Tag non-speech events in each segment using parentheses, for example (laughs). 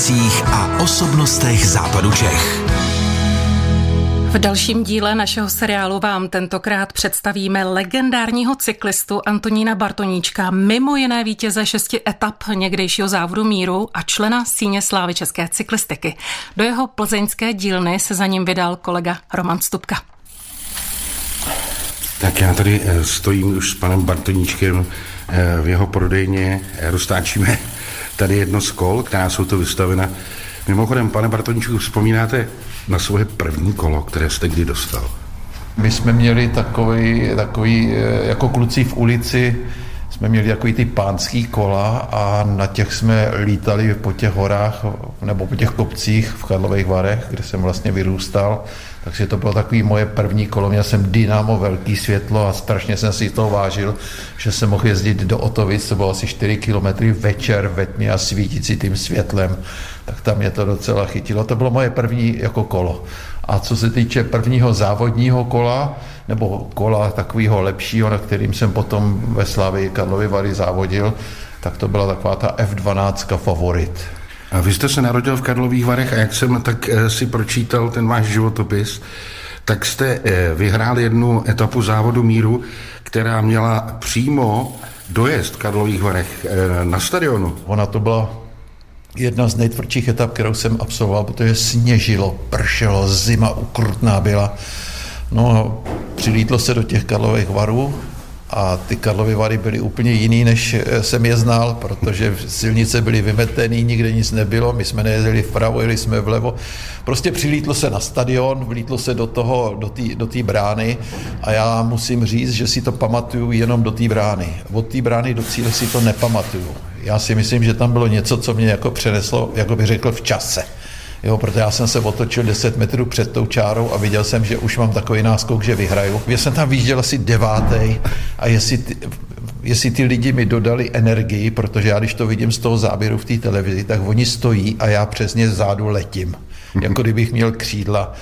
ulicích a osobnostech západu Čech. V dalším díle našeho seriálu vám tentokrát představíme legendárního cyklistu Antonína Bartoníčka, mimo jiné vítěze šesti etap někdejšího závodu míru a člena síně slávy české cyklistiky. Do jeho plzeňské dílny se za ním vydal kolega Roman Stupka. Tak já tady eh, stojím už s panem Bartoníčkem eh, v jeho prodejně, roztáčíme tady jedno z kol, která jsou to vystavena. Mimochodem, pane Bartoníčku, vzpomínáte na svoje první kolo, které jste kdy dostal? My jsme měli takový, takový eh, jako kluci v ulici, jsme měli takový ty pánský kola a na těch jsme lítali po těch horách nebo po těch kopcích v Karlových Varech, kde jsem vlastně vyrůstal. Takže to bylo takový moje první kolo. Měl jsem dynamo, velký světlo a strašně jsem si toho vážil, že jsem mohl jezdit do Otovic, to bylo asi 4 kilometry večer ve tmě a svítit si tím světlem. Tak tam mě to docela chytilo. To bylo moje první jako kolo. A co se týče prvního závodního kola, nebo kola takového lepšího, na kterým jsem potom ve Slávii Karlovy Vary závodil, tak to byla taková ta F12 favorit. A vy jste se narodil v Karlových Varech a jak jsem tak eh, si pročítal ten váš životopis, tak jste eh, vyhrál jednu etapu závodu míru, která měla přímo dojezd v Karlových Varech eh, na stadionu. Ona to byla jedna z nejtvrdších etap, kterou jsem absolvoval, protože sněžilo, pršelo, zima ukrutná byla. No, přilítlo se do těch Karlových varů a ty Karlovy Vary byly úplně jiný, než eh, jsem je znal, protože silnice byly vymetený, nikde nic nebylo, my jsme nejezdili vpravo, jeli jsme vlevo. Prostě přilítlo se na stadion, vlítlo se do toho, do té do brány a já musím říct, že si to pamatuju jenom do té brány. Od té brány do cíle si to nepamatuju. Já si myslím, že tam bylo něco, co mě jako přeneslo, jako by řekl, v čase. Jo, protože já jsem se otočil 10 metrů před tou čárou a viděl jsem, že už mám takový náskok, že vyhraju. Já jsem tam výjížděl asi devátý a jestli ty, jestli ty lidi mi dodali energii, protože já když to vidím z toho záběru v té televizi, tak oni stojí a já přes ně zádu letím. Jako kdybych měl křídla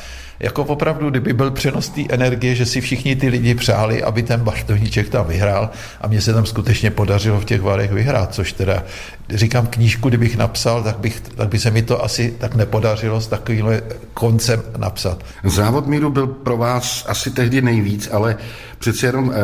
jako opravdu, kdyby byl přenos té energie, že si všichni ty lidi přáli, aby ten Bartoníček tam vyhrál a mně se tam skutečně podařilo v těch varech vyhrát, což teda, říkám knížku, kdybych napsal, tak, bych, tak by se mi to asi tak nepodařilo s takovýmhle koncem napsat. Závod míru byl pro vás asi tehdy nejvíc, ale přeci jenom e,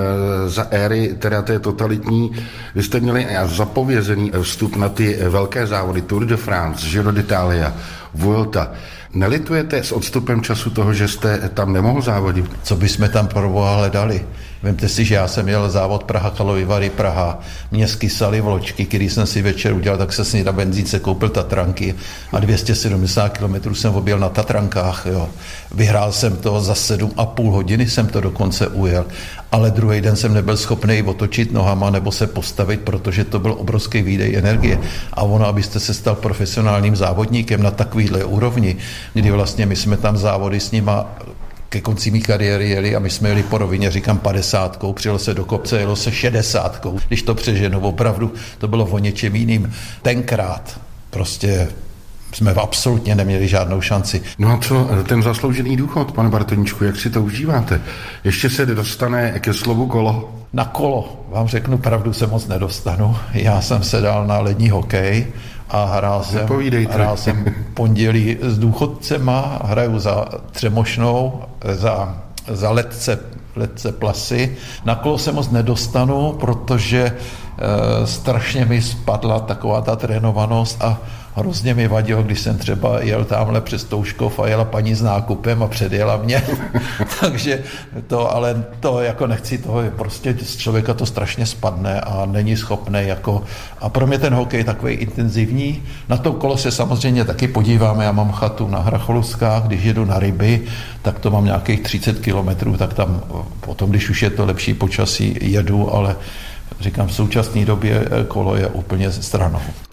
za éry, teda té totalitní, vy jste měli zapovězený vstup na ty velké závody Tour de France, Giro d'Italia, Vuelta. Nelitujete s odstupem času toho, že jste tam nemohl závodit? Co bychom tam pro boha hledali? Vemte si, že já jsem měl závod Praha Kalovy Vary Praha. Mě skysaly vločky, který jsem si večer udělal, tak se s na benzínce koupil Tatranky a 270 km jsem objel na Tatrankách. Jo. Vyhrál jsem to za 7,5 hodiny jsem to dokonce ujel ale druhý den jsem nebyl schopný otočit nohama nebo se postavit, protože to byl obrovský výdej energie. A ono, abyste se stal profesionálním závodníkem na takovýhle úrovni, kdy vlastně my jsme tam závody s nima ke konci mý kariéry jeli a my jsme jeli po rovině, říkám, padesátkou, přijelo se do kopce, jelo se šedesátkou. Když to přeženu, opravdu to bylo o něčem jiným. Tenkrát prostě jsme absolutně neměli žádnou šanci. No a co ten zasloužený důchod, pane Bartoníčku, jak si to užíváte? Ještě se dostane ke slovu kolo? Na kolo, vám řeknu pravdu, se moc nedostanu. Já jsem se dal na lední hokej a hrál jsem, hrál jsem pondělí s důchodcema, hraju za Třemošnou, za, za letce, letce plasy. Na kolo se moc nedostanu, protože strašně mi spadla taková ta trénovanost a hrozně mi vadilo, když jsem třeba jel tamhle přes Touškov a jela paní s nákupem a předjela mě. (laughs) Takže to, ale to jako nechci, toho je prostě z člověka to strašně spadne a není schopný jako, a pro mě ten hokej je takový intenzivní. Na to kolo se samozřejmě taky podíváme, já mám chatu na Hracholuskách, když jedu na ryby, tak to mám nějakých 30 kilometrů, tak tam potom, když už je to lepší počasí, jedu, ale říkám, v současné době kolo je úplně stranou.